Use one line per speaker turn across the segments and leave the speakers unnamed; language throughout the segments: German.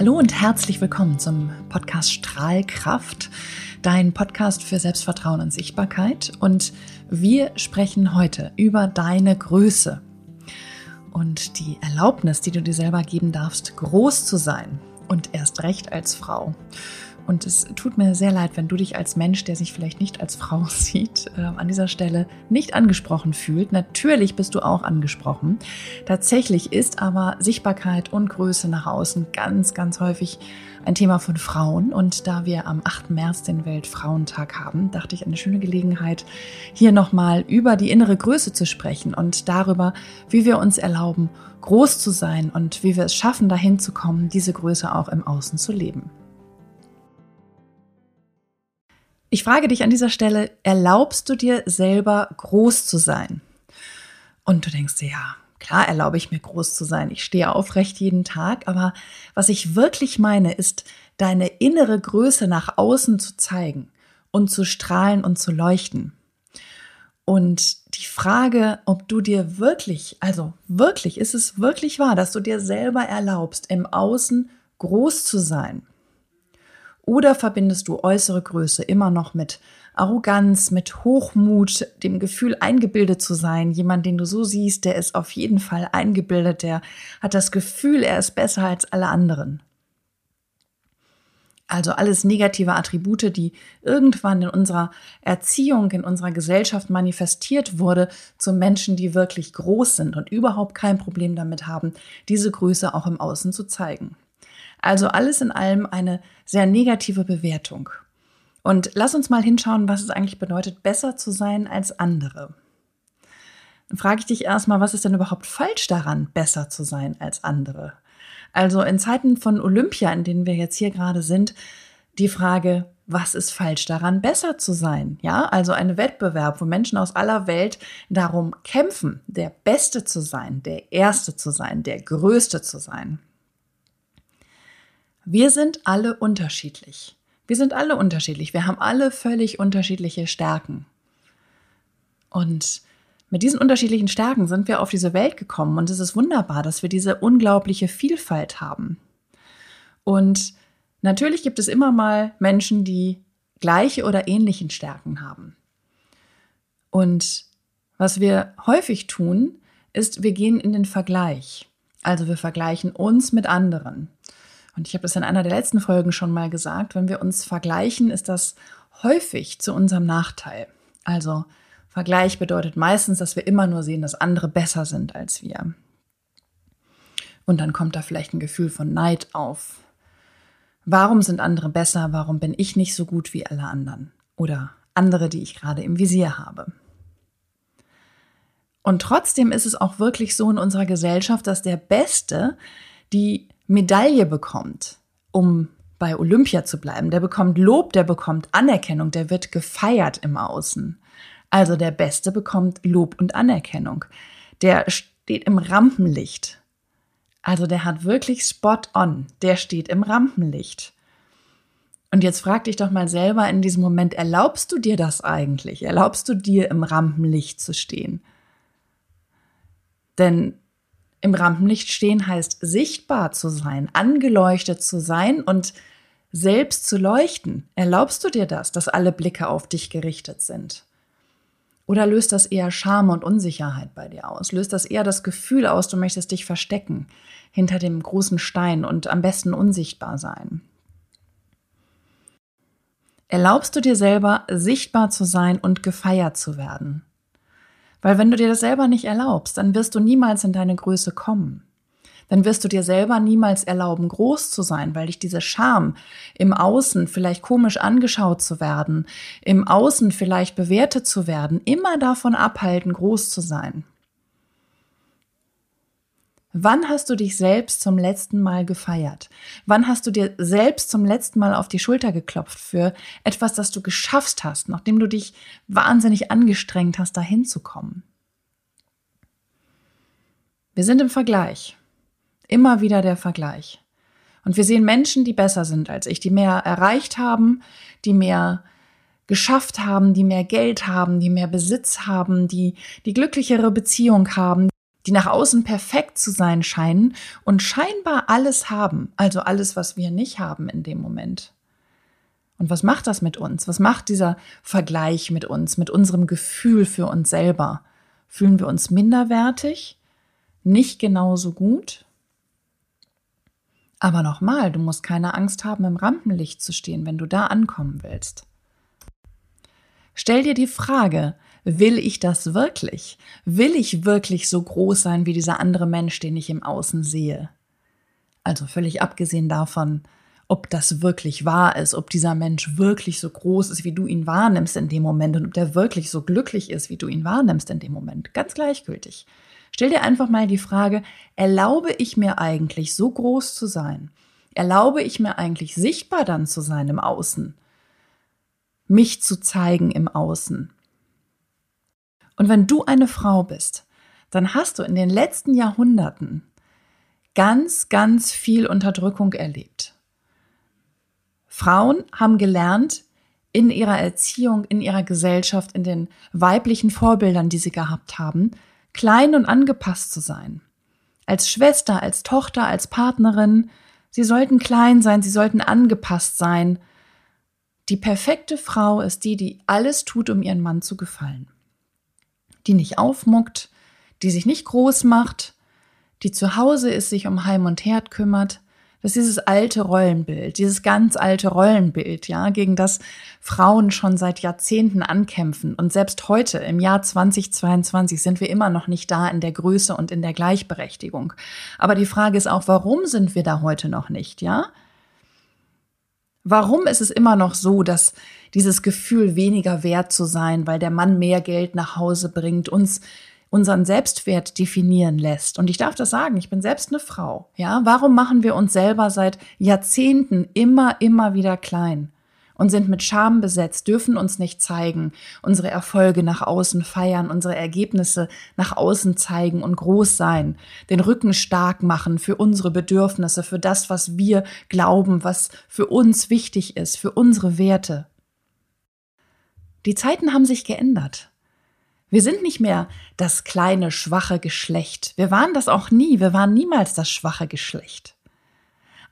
Hallo und herzlich willkommen zum Podcast Strahlkraft, dein Podcast für Selbstvertrauen und Sichtbarkeit. Und wir sprechen heute über deine Größe und die Erlaubnis, die du dir selber geben darfst, groß zu sein und erst recht als Frau. Und es tut mir sehr leid, wenn du dich als Mensch, der sich vielleicht nicht als Frau sieht, äh, an dieser Stelle nicht angesprochen fühlt. Natürlich bist du auch angesprochen. Tatsächlich ist aber Sichtbarkeit und Größe nach außen ganz, ganz häufig ein Thema von Frauen. Und da wir am 8. März den Weltfrauentag haben, dachte ich eine schöne Gelegenheit, hier nochmal über die innere Größe zu sprechen und darüber, wie wir uns erlauben, groß zu sein und wie wir es schaffen, dahin zu kommen, diese Größe auch im Außen zu leben. Ich frage dich an dieser Stelle, erlaubst du dir selber groß zu sein? Und du denkst dir, ja, klar erlaube ich mir groß zu sein. Ich stehe aufrecht jeden Tag, aber was ich wirklich meine, ist deine innere Größe nach außen zu zeigen und zu strahlen und zu leuchten. Und die Frage, ob du dir wirklich, also wirklich, ist es wirklich wahr, dass du dir selber erlaubst, im Außen groß zu sein? Oder verbindest du äußere Größe immer noch mit Arroganz, mit Hochmut, dem Gefühl eingebildet zu sein? Jemand, den du so siehst, der ist auf jeden Fall eingebildet, der hat das Gefühl, er ist besser als alle anderen. Also alles negative Attribute, die irgendwann in unserer Erziehung, in unserer Gesellschaft manifestiert wurde, zu Menschen, die wirklich groß sind und überhaupt kein Problem damit haben, diese Größe auch im Außen zu zeigen. Also alles in allem eine sehr negative Bewertung. Und lass uns mal hinschauen, was es eigentlich bedeutet, besser zu sein als andere. Dann frage ich dich erstmal, was ist denn überhaupt falsch daran, besser zu sein als andere? Also in Zeiten von Olympia, in denen wir jetzt hier gerade sind, die Frage, was ist falsch daran, besser zu sein? Ja, also ein Wettbewerb, wo Menschen aus aller Welt darum kämpfen, der Beste zu sein, der Erste zu sein, der Größte zu sein. Wir sind alle unterschiedlich. Wir sind alle unterschiedlich. Wir haben alle völlig unterschiedliche Stärken. Und mit diesen unterschiedlichen Stärken sind wir auf diese Welt gekommen und es ist wunderbar, dass wir diese unglaubliche Vielfalt haben. Und natürlich gibt es immer mal Menschen, die gleiche oder ähnlichen Stärken haben. Und was wir häufig tun, ist, wir gehen in den Vergleich. Also wir vergleichen uns mit anderen. Und ich habe das in einer der letzten Folgen schon mal gesagt, wenn wir uns vergleichen, ist das häufig zu unserem Nachteil. Also Vergleich bedeutet meistens, dass wir immer nur sehen, dass andere besser sind als wir. Und dann kommt da vielleicht ein Gefühl von Neid auf. Warum sind andere besser? Warum bin ich nicht so gut wie alle anderen? Oder andere, die ich gerade im Visier habe. Und trotzdem ist es auch wirklich so in unserer Gesellschaft, dass der Beste die Medaille bekommt, um bei Olympia zu bleiben, der bekommt Lob, der bekommt Anerkennung, der wird gefeiert im Außen. Also der Beste bekommt Lob und Anerkennung. Der steht im Rampenlicht. Also der hat wirklich spot on. Der steht im Rampenlicht. Und jetzt frag dich doch mal selber in diesem Moment, erlaubst du dir das eigentlich? Erlaubst du dir im Rampenlicht zu stehen? Denn im Rampenlicht stehen heißt sichtbar zu sein, angeleuchtet zu sein und selbst zu leuchten. Erlaubst du dir das, dass alle Blicke auf dich gerichtet sind? Oder löst das eher Scham und Unsicherheit bei dir aus? Löst das eher das Gefühl aus, du möchtest dich verstecken hinter dem großen Stein und am besten unsichtbar sein? Erlaubst du dir selber, sichtbar zu sein und gefeiert zu werden? Weil wenn du dir das selber nicht erlaubst, dann wirst du niemals in deine Größe kommen. Dann wirst du dir selber niemals erlauben, groß zu sein, weil dich diese Scham im Außen vielleicht komisch angeschaut zu werden, im Außen vielleicht bewertet zu werden, immer davon abhalten, groß zu sein. Wann hast du dich selbst zum letzten Mal gefeiert? Wann hast du dir selbst zum letzten Mal auf die Schulter geklopft für etwas, das du geschafft hast, nachdem du dich wahnsinnig angestrengt hast, dahin zu kommen? Wir sind im Vergleich. Immer wieder der Vergleich. Und wir sehen Menschen, die besser sind als ich, die mehr erreicht haben, die mehr geschafft haben, die mehr Geld haben, die mehr Besitz haben, die die glücklichere Beziehung haben, die nach außen perfekt zu sein scheinen und scheinbar alles haben, also alles, was wir nicht haben in dem Moment. Und was macht das mit uns? Was macht dieser Vergleich mit uns, mit unserem Gefühl für uns selber? Fühlen wir uns minderwertig? Nicht genauso gut? Aber nochmal, du musst keine Angst haben, im Rampenlicht zu stehen, wenn du da ankommen willst. Stell dir die Frage, will ich das wirklich? Will ich wirklich so groß sein wie dieser andere Mensch, den ich im Außen sehe? Also völlig abgesehen davon, ob das wirklich wahr ist, ob dieser Mensch wirklich so groß ist, wie du ihn wahrnimmst in dem Moment und ob der wirklich so glücklich ist, wie du ihn wahrnimmst in dem Moment. Ganz gleichgültig. Stell dir einfach mal die Frage, erlaube ich mir eigentlich so groß zu sein? Erlaube ich mir eigentlich sichtbar dann zu sein im Außen? Mich zu zeigen im Außen? Und wenn du eine Frau bist, dann hast du in den letzten Jahrhunderten ganz, ganz viel Unterdrückung erlebt. Frauen haben gelernt, in ihrer Erziehung, in ihrer Gesellschaft, in den weiblichen Vorbildern, die sie gehabt haben, klein und angepasst zu sein. Als Schwester, als Tochter, als Partnerin, sie sollten klein sein, sie sollten angepasst sein. Die perfekte Frau ist die, die alles tut, um ihren Mann zu gefallen. Die nicht aufmuckt, die sich nicht groß macht, die zu Hause ist, sich um Heim und Herd kümmert, das ist dieses alte Rollenbild, dieses ganz alte Rollenbild, ja, gegen das Frauen schon seit Jahrzehnten ankämpfen. Und selbst heute, im Jahr 2022, sind wir immer noch nicht da in der Größe und in der Gleichberechtigung. Aber die Frage ist auch, warum sind wir da heute noch nicht, ja? Warum ist es immer noch so, dass dieses Gefühl, weniger wert zu sein, weil der Mann mehr Geld nach Hause bringt, uns unseren Selbstwert definieren lässt. Und ich darf das sagen, ich bin selbst eine Frau. Ja, warum machen wir uns selber seit Jahrzehnten immer, immer wieder klein? Und sind mit Scham besetzt, dürfen uns nicht zeigen, unsere Erfolge nach außen feiern, unsere Ergebnisse nach außen zeigen und groß sein, den Rücken stark machen für unsere Bedürfnisse, für das, was wir glauben, was für uns wichtig ist, für unsere Werte. Die Zeiten haben sich geändert. Wir sind nicht mehr das kleine, schwache Geschlecht. Wir waren das auch nie. Wir waren niemals das schwache Geschlecht.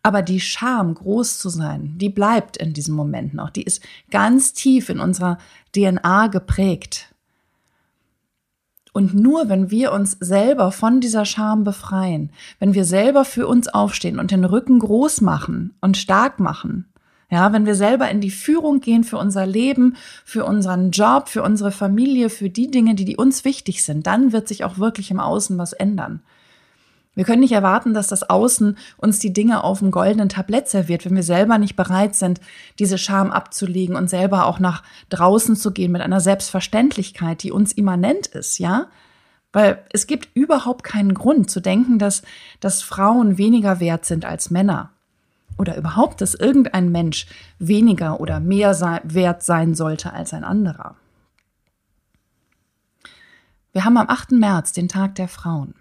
Aber die Scham, groß zu sein, die bleibt in diesem Moment noch. Die ist ganz tief in unserer DNA geprägt. Und nur wenn wir uns selber von dieser Scham befreien, wenn wir selber für uns aufstehen und den Rücken groß machen und stark machen, ja, wenn wir selber in die Führung gehen für unser Leben, für unseren Job, für unsere Familie, für die Dinge, die, die uns wichtig sind, dann wird sich auch wirklich im Außen was ändern. Wir können nicht erwarten, dass das Außen uns die Dinge auf dem goldenen Tablett serviert, wenn wir selber nicht bereit sind, diese Scham abzulegen und selber auch nach draußen zu gehen mit einer Selbstverständlichkeit, die uns immanent ist, ja? Weil es gibt überhaupt keinen Grund zu denken, dass, dass Frauen weniger wert sind als Männer oder überhaupt, dass irgendein Mensch weniger oder mehr wert sein sollte als ein anderer. Wir haben am 8. März den Tag der Frauen.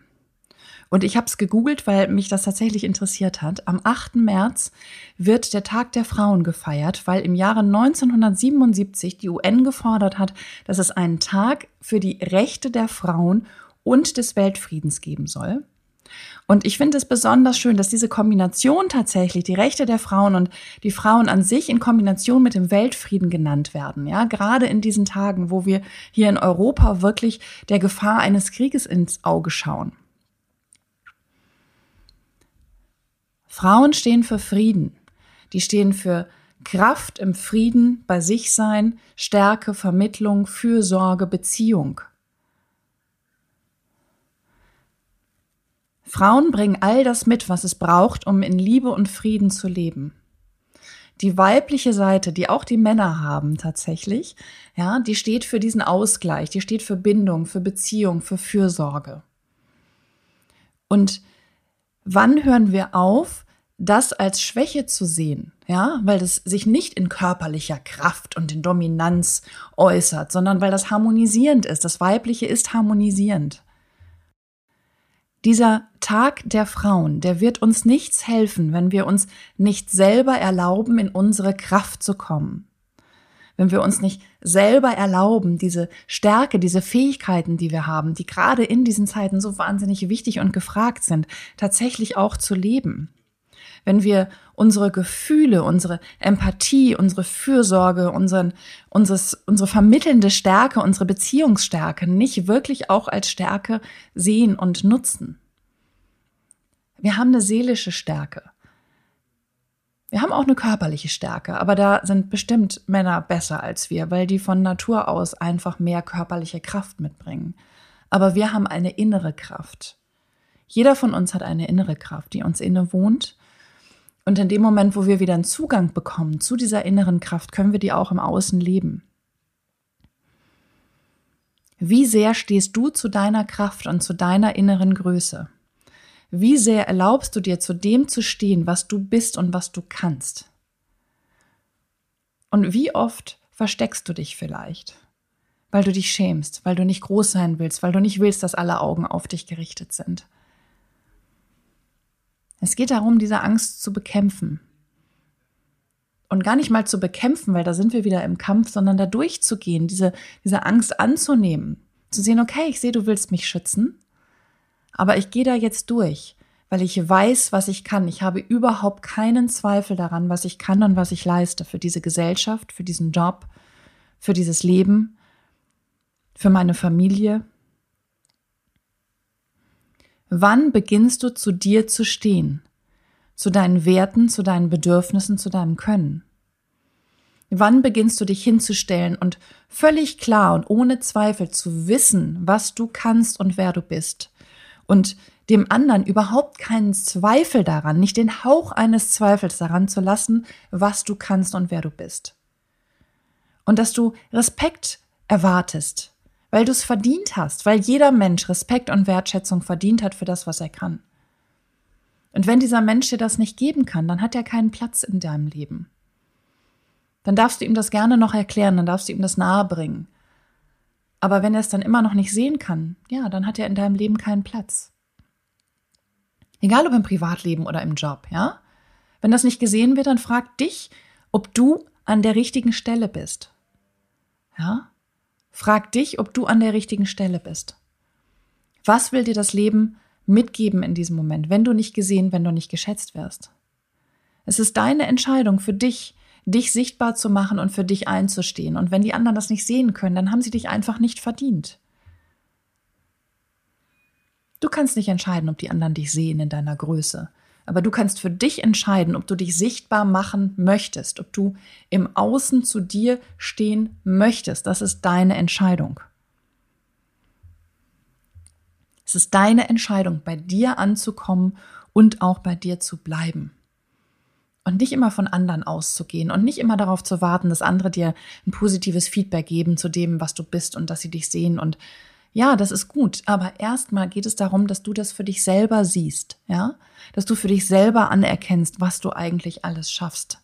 Und ich habe es gegoogelt, weil mich das tatsächlich interessiert hat. Am 8. März wird der Tag der Frauen gefeiert, weil im Jahre 1977 die UN gefordert hat, dass es einen Tag für die Rechte der Frauen und des Weltfriedens geben soll. Und ich finde es besonders schön, dass diese Kombination tatsächlich, die Rechte der Frauen und die Frauen an sich in Kombination mit dem Weltfrieden genannt werden. Ja, gerade in diesen Tagen, wo wir hier in Europa wirklich der Gefahr eines Krieges ins Auge schauen. Frauen stehen für Frieden. Die stehen für Kraft im Frieden, bei sich sein, Stärke, Vermittlung, Fürsorge, Beziehung. Frauen bringen all das mit, was es braucht, um in Liebe und Frieden zu leben. Die weibliche Seite, die auch die Männer haben tatsächlich, ja, die steht für diesen Ausgleich, die steht für Bindung, für Beziehung, für Fürsorge. Und wann hören wir auf, das als Schwäche zu sehen, ja, weil das sich nicht in körperlicher Kraft und in Dominanz äußert, sondern weil das harmonisierend ist. Das Weibliche ist harmonisierend. Dieser Tag der Frauen, der wird uns nichts helfen, wenn wir uns nicht selber erlauben, in unsere Kraft zu kommen. wenn wir uns nicht selber erlauben, diese Stärke, diese Fähigkeiten, die wir haben, die gerade in diesen Zeiten so wahnsinnig wichtig und gefragt sind, tatsächlich auch zu leben. Wenn wir unsere Gefühle, unsere Empathie, unsere Fürsorge, unseren, unseres, unsere vermittelnde Stärke, unsere Beziehungsstärke nicht wirklich auch als Stärke sehen und nutzen. Wir haben eine seelische Stärke. Wir haben auch eine körperliche Stärke, aber da sind bestimmt Männer besser als wir, weil die von Natur aus einfach mehr körperliche Kraft mitbringen. Aber wir haben eine innere Kraft. Jeder von uns hat eine innere Kraft, die uns inne wohnt. Und in dem Moment, wo wir wieder einen Zugang bekommen zu dieser inneren Kraft, können wir die auch im Außen leben. Wie sehr stehst du zu deiner Kraft und zu deiner inneren Größe? Wie sehr erlaubst du dir zu dem zu stehen, was du bist und was du kannst? Und wie oft versteckst du dich vielleicht? Weil du dich schämst, weil du nicht groß sein willst, weil du nicht willst, dass alle Augen auf dich gerichtet sind. Es geht darum, diese Angst zu bekämpfen. Und gar nicht mal zu bekämpfen, weil da sind wir wieder im Kampf, sondern da durchzugehen, diese, diese Angst anzunehmen. Zu sehen, okay, ich sehe, du willst mich schützen. Aber ich gehe da jetzt durch, weil ich weiß, was ich kann. Ich habe überhaupt keinen Zweifel daran, was ich kann und was ich leiste für diese Gesellschaft, für diesen Job, für dieses Leben, für meine Familie. Wann beginnst du zu dir zu stehen? Zu deinen Werten, zu deinen Bedürfnissen, zu deinem Können? Wann beginnst du dich hinzustellen und völlig klar und ohne Zweifel zu wissen, was du kannst und wer du bist? und dem anderen überhaupt keinen Zweifel daran, nicht den Hauch eines Zweifels daran zu lassen, was du kannst und wer du bist. Und dass du Respekt erwartest, weil du es verdient hast, weil jeder Mensch Respekt und Wertschätzung verdient hat für das, was er kann. Und wenn dieser Mensch dir das nicht geben kann, dann hat er keinen Platz in deinem Leben. Dann darfst du ihm das gerne noch erklären, dann darfst du ihm das nahebringen. Aber wenn er es dann immer noch nicht sehen kann, ja, dann hat er in deinem Leben keinen Platz. Egal ob im Privatleben oder im Job, ja? Wenn das nicht gesehen wird, dann frag dich, ob du an der richtigen Stelle bist. Ja? Frag dich, ob du an der richtigen Stelle bist. Was will dir das Leben mitgeben in diesem Moment, wenn du nicht gesehen, wenn du nicht geschätzt wirst? Es ist deine Entscheidung für dich, dich sichtbar zu machen und für dich einzustehen. Und wenn die anderen das nicht sehen können, dann haben sie dich einfach nicht verdient. Du kannst nicht entscheiden, ob die anderen dich sehen in deiner Größe. Aber du kannst für dich entscheiden, ob du dich sichtbar machen möchtest, ob du im Außen zu dir stehen möchtest. Das ist deine Entscheidung. Es ist deine Entscheidung, bei dir anzukommen und auch bei dir zu bleiben. Und nicht immer von anderen auszugehen und nicht immer darauf zu warten, dass andere dir ein positives Feedback geben zu dem, was du bist und dass sie dich sehen. Und ja, das ist gut. Aber erstmal geht es darum, dass du das für dich selber siehst, ja? Dass du für dich selber anerkennst, was du eigentlich alles schaffst.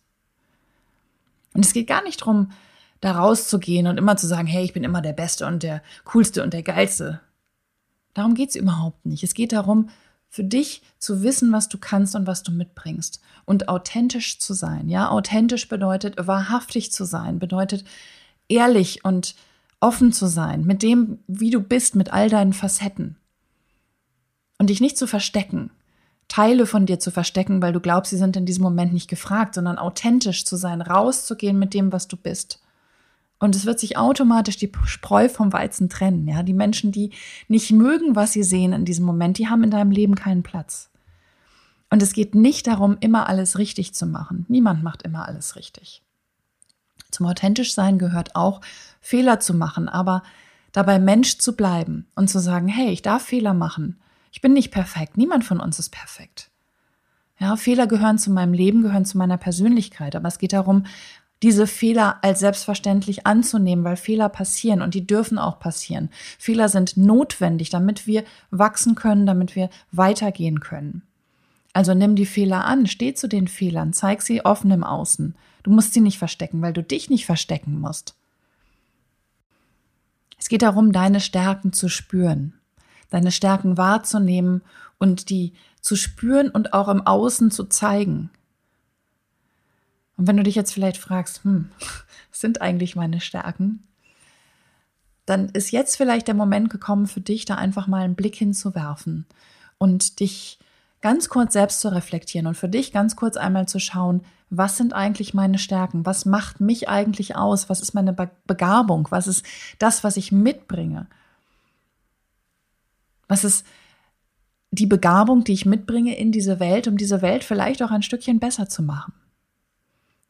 Und es geht gar nicht darum, da rauszugehen und immer zu sagen, hey, ich bin immer der Beste und der Coolste und der Geilste. Darum geht es überhaupt nicht. Es geht darum, für dich zu wissen, was du kannst und was du mitbringst und authentisch zu sein. Ja, authentisch bedeutet wahrhaftig zu sein, bedeutet ehrlich und offen zu sein mit dem, wie du bist, mit all deinen Facetten. Und dich nicht zu verstecken, Teile von dir zu verstecken, weil du glaubst, sie sind in diesem Moment nicht gefragt, sondern authentisch zu sein, rauszugehen mit dem, was du bist. Und es wird sich automatisch die Spreu vom Weizen trennen. Ja, die Menschen, die nicht mögen, was sie sehen in diesem Moment, die haben in deinem Leben keinen Platz. Und es geht nicht darum, immer alles richtig zu machen. Niemand macht immer alles richtig. Zum authentisch sein gehört auch, Fehler zu machen, aber dabei Mensch zu bleiben und zu sagen, hey, ich darf Fehler machen. Ich bin nicht perfekt. Niemand von uns ist perfekt. Ja, Fehler gehören zu meinem Leben, gehören zu meiner Persönlichkeit. Aber es geht darum, diese Fehler als selbstverständlich anzunehmen, weil Fehler passieren und die dürfen auch passieren. Fehler sind notwendig, damit wir wachsen können, damit wir weitergehen können. Also nimm die Fehler an, steh zu den Fehlern, zeig sie offen im Außen. Du musst sie nicht verstecken, weil du dich nicht verstecken musst. Es geht darum, deine Stärken zu spüren, deine Stärken wahrzunehmen und die zu spüren und auch im Außen zu zeigen. Und wenn du dich jetzt vielleicht fragst, hm, was sind eigentlich meine Stärken? Dann ist jetzt vielleicht der Moment gekommen für dich, da einfach mal einen Blick hinzuwerfen und dich ganz kurz selbst zu reflektieren und für dich ganz kurz einmal zu schauen, was sind eigentlich meine Stärken? Was macht mich eigentlich aus? Was ist meine Begabung? Was ist das, was ich mitbringe? Was ist die Begabung, die ich mitbringe in diese Welt, um diese Welt vielleicht auch ein Stückchen besser zu machen?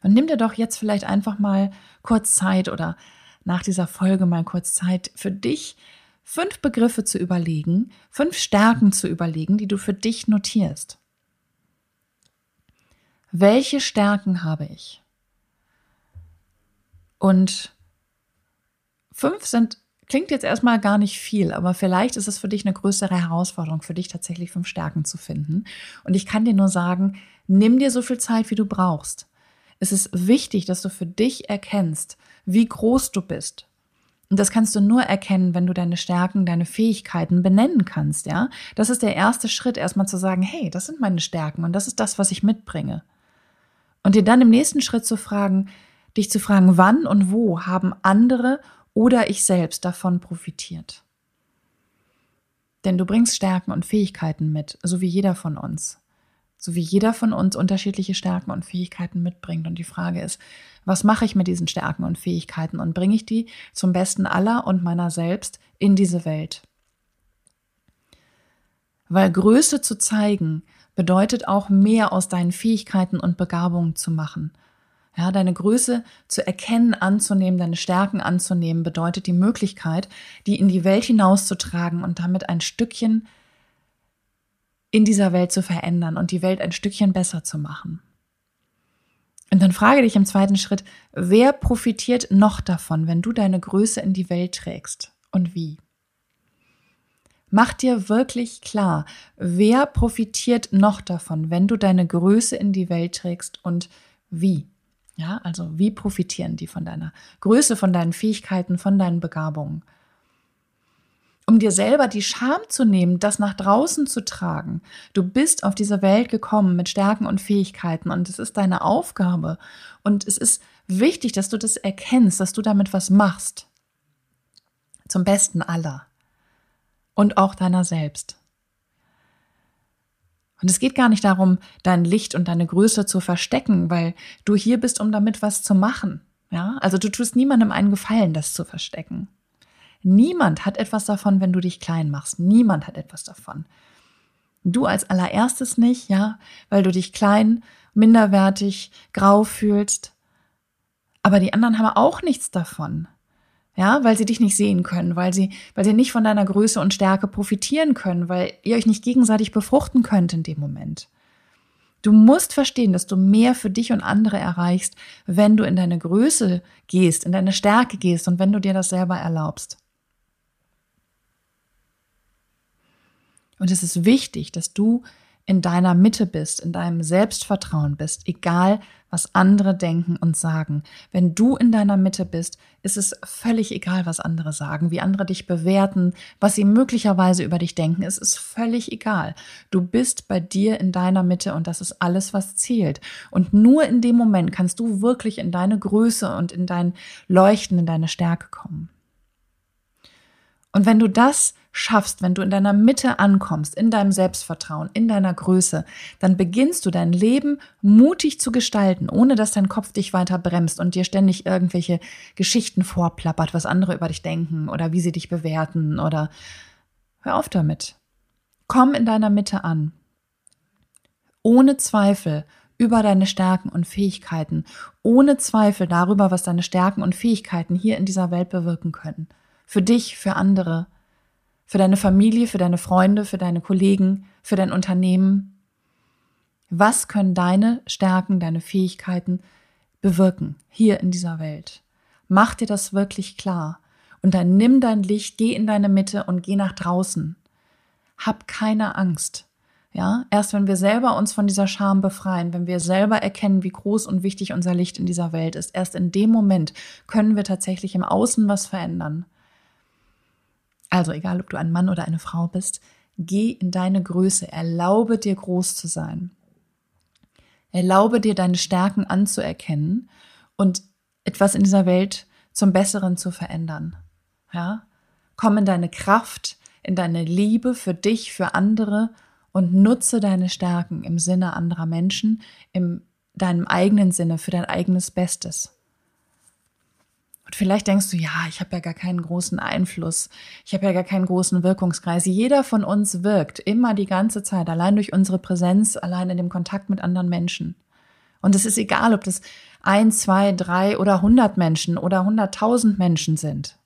Und nimm dir doch jetzt vielleicht einfach mal kurz Zeit oder nach dieser Folge mal kurz Zeit für dich, fünf Begriffe zu überlegen, fünf Stärken zu überlegen, die du für dich notierst. Welche Stärken habe ich? Und fünf sind, klingt jetzt erstmal gar nicht viel, aber vielleicht ist es für dich eine größere Herausforderung, für dich tatsächlich fünf Stärken zu finden. Und ich kann dir nur sagen, nimm dir so viel Zeit, wie du brauchst. Es ist wichtig, dass du für dich erkennst, wie groß du bist, und das kannst du nur erkennen, wenn du deine Stärken, deine Fähigkeiten benennen kannst, ja? Das ist der erste Schritt, erstmal zu sagen, hey, das sind meine Stärken und das ist das, was ich mitbringe. Und dir dann im nächsten Schritt zu fragen, dich zu fragen, wann und wo haben andere oder ich selbst davon profitiert. Denn du bringst Stärken und Fähigkeiten mit, so wie jeder von uns. So wie jeder von uns unterschiedliche Stärken und Fähigkeiten mitbringt. Und die Frage ist, was mache ich mit diesen Stärken und Fähigkeiten und bringe ich die zum Besten aller und meiner selbst in diese Welt? Weil Größe zu zeigen bedeutet auch mehr aus deinen Fähigkeiten und Begabungen zu machen. Ja, deine Größe zu erkennen, anzunehmen, deine Stärken anzunehmen, bedeutet die Möglichkeit, die in die Welt hinauszutragen und damit ein Stückchen in dieser Welt zu verändern und die Welt ein Stückchen besser zu machen. Und dann frage dich im zweiten Schritt, wer profitiert noch davon, wenn du deine Größe in die Welt trägst und wie? Mach dir wirklich klar, wer profitiert noch davon, wenn du deine Größe in die Welt trägst und wie. Ja, also wie profitieren die von deiner Größe, von deinen Fähigkeiten, von deinen Begabungen? Um dir selber die Scham zu nehmen, das nach draußen zu tragen. Du bist auf diese Welt gekommen mit Stärken und Fähigkeiten und es ist deine Aufgabe. Und es ist wichtig, dass du das erkennst, dass du damit was machst. Zum Besten aller und auch deiner selbst. Und es geht gar nicht darum, dein Licht und deine Größe zu verstecken, weil du hier bist, um damit was zu machen. Ja, also du tust niemandem einen Gefallen, das zu verstecken. Niemand hat etwas davon, wenn du dich klein machst. Niemand hat etwas davon. Du als allererstes nicht, ja, weil du dich klein, minderwertig, grau fühlst. Aber die anderen haben auch nichts davon. Ja, weil sie dich nicht sehen können, weil sie, weil sie nicht von deiner Größe und Stärke profitieren können, weil ihr euch nicht gegenseitig befruchten könnt in dem Moment. Du musst verstehen, dass du mehr für dich und andere erreichst, wenn du in deine Größe gehst, in deine Stärke gehst und wenn du dir das selber erlaubst. Und es ist wichtig, dass du in deiner Mitte bist, in deinem Selbstvertrauen bist, egal was andere denken und sagen. Wenn du in deiner Mitte bist, ist es völlig egal, was andere sagen, wie andere dich bewerten, was sie möglicherweise über dich denken. Es ist völlig egal. Du bist bei dir in deiner Mitte und das ist alles, was zählt. Und nur in dem Moment kannst du wirklich in deine Größe und in dein Leuchten, in deine Stärke kommen. Und wenn du das schaffst, wenn du in deiner Mitte ankommst, in deinem Selbstvertrauen, in deiner Größe, dann beginnst du dein Leben mutig zu gestalten, ohne dass dein Kopf dich weiter bremst und dir ständig irgendwelche Geschichten vorplappert, was andere über dich denken oder wie sie dich bewerten oder hör auf damit. Komm in deiner Mitte an. Ohne Zweifel über deine Stärken und Fähigkeiten, ohne Zweifel darüber, was deine Stärken und Fähigkeiten hier in dieser Welt bewirken können. Für dich, für andere, für deine Familie, für deine Freunde, für deine Kollegen, für dein Unternehmen. Was können deine Stärken, deine Fähigkeiten bewirken hier in dieser Welt? Mach dir das wirklich klar. Und dann nimm dein Licht, geh in deine Mitte und geh nach draußen. Hab keine Angst. Ja, erst wenn wir selber uns von dieser Scham befreien, wenn wir selber erkennen, wie groß und wichtig unser Licht in dieser Welt ist, erst in dem Moment können wir tatsächlich im Außen was verändern. Also egal, ob du ein Mann oder eine Frau bist, geh in deine Größe, erlaube dir groß zu sein. Erlaube dir, deine Stärken anzuerkennen und etwas in dieser Welt zum Besseren zu verändern. Ja? Komm in deine Kraft, in deine Liebe für dich, für andere und nutze deine Stärken im Sinne anderer Menschen, in deinem eigenen Sinne, für dein eigenes Bestes. Und vielleicht denkst du, ja, ich habe ja gar keinen großen Einfluss, ich habe ja gar keinen großen Wirkungskreis. Jeder von uns wirkt immer die ganze Zeit, allein durch unsere Präsenz, allein in dem Kontakt mit anderen Menschen. Und es ist egal, ob das ein, zwei, drei oder hundert Menschen oder hunderttausend Menschen sind.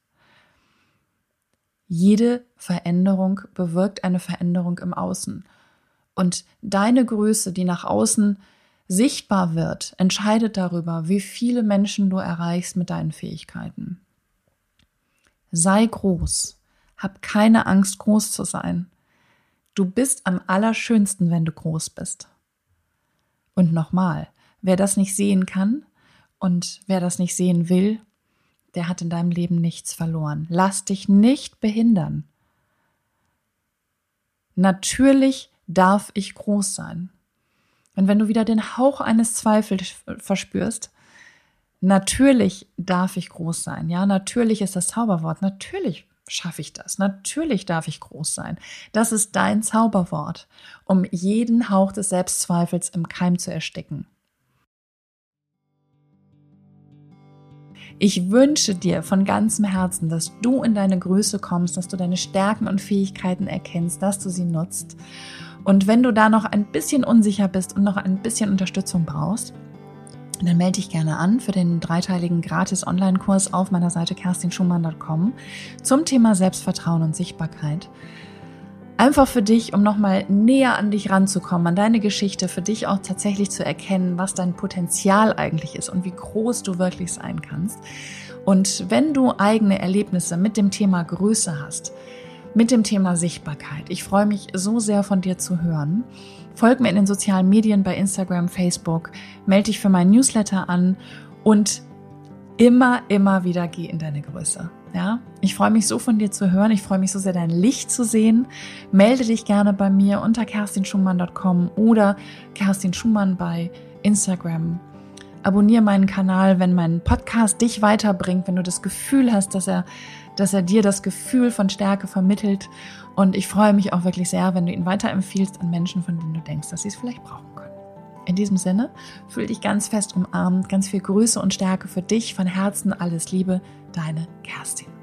Jede Veränderung bewirkt eine Veränderung im Außen. Und deine Größe, die nach außen sichtbar wird, entscheidet darüber, wie viele Menschen du erreichst mit deinen Fähigkeiten. Sei groß. Hab keine Angst, groß zu sein. Du bist am allerschönsten, wenn du groß bist. Und nochmal, wer das nicht sehen kann und wer das nicht sehen will, der hat in deinem Leben nichts verloren. Lass dich nicht behindern. Natürlich darf ich groß sein. Und wenn du wieder den Hauch eines Zweifels verspürst, natürlich darf ich groß sein. Ja, natürlich ist das Zauberwort. Natürlich schaffe ich das. Natürlich darf ich groß sein. Das ist dein Zauberwort, um jeden Hauch des Selbstzweifels im Keim zu ersticken. Ich wünsche dir von ganzem Herzen, dass du in deine Größe kommst, dass du deine Stärken und Fähigkeiten erkennst, dass du sie nutzt und wenn du da noch ein bisschen unsicher bist und noch ein bisschen Unterstützung brauchst, dann melde dich gerne an für den dreiteiligen gratis Online-Kurs auf meiner Seite kerstinschumann.com zum Thema Selbstvertrauen und Sichtbarkeit. Einfach für dich, um nochmal näher an dich ranzukommen, an deine Geschichte, für dich auch tatsächlich zu erkennen, was dein Potenzial eigentlich ist und wie groß du wirklich sein kannst. Und wenn du eigene Erlebnisse mit dem Thema Größe hast, mit dem Thema Sichtbarkeit. Ich freue mich so sehr von dir zu hören. Folg mir in den sozialen Medien bei Instagram, Facebook, melde dich für meinen Newsletter an und immer, immer wieder geh in deine Größe. Ja, ich freue mich so von dir zu hören. Ich freue mich so sehr, dein Licht zu sehen. Melde dich gerne bei mir unter kerstinschumann.com oder Kerstin Schumann bei Instagram. Abonniere meinen Kanal, wenn mein Podcast dich weiterbringt, wenn du das Gefühl hast, dass er dass er dir das Gefühl von Stärke vermittelt. Und ich freue mich auch wirklich sehr, wenn du ihn weiterempfiehlst an Menschen, von denen du denkst, dass sie es vielleicht brauchen können. In diesem Sinne, fühl dich ganz fest umarmt, ganz viel Größe und Stärke für dich, von Herzen alles Liebe, deine Kerstin.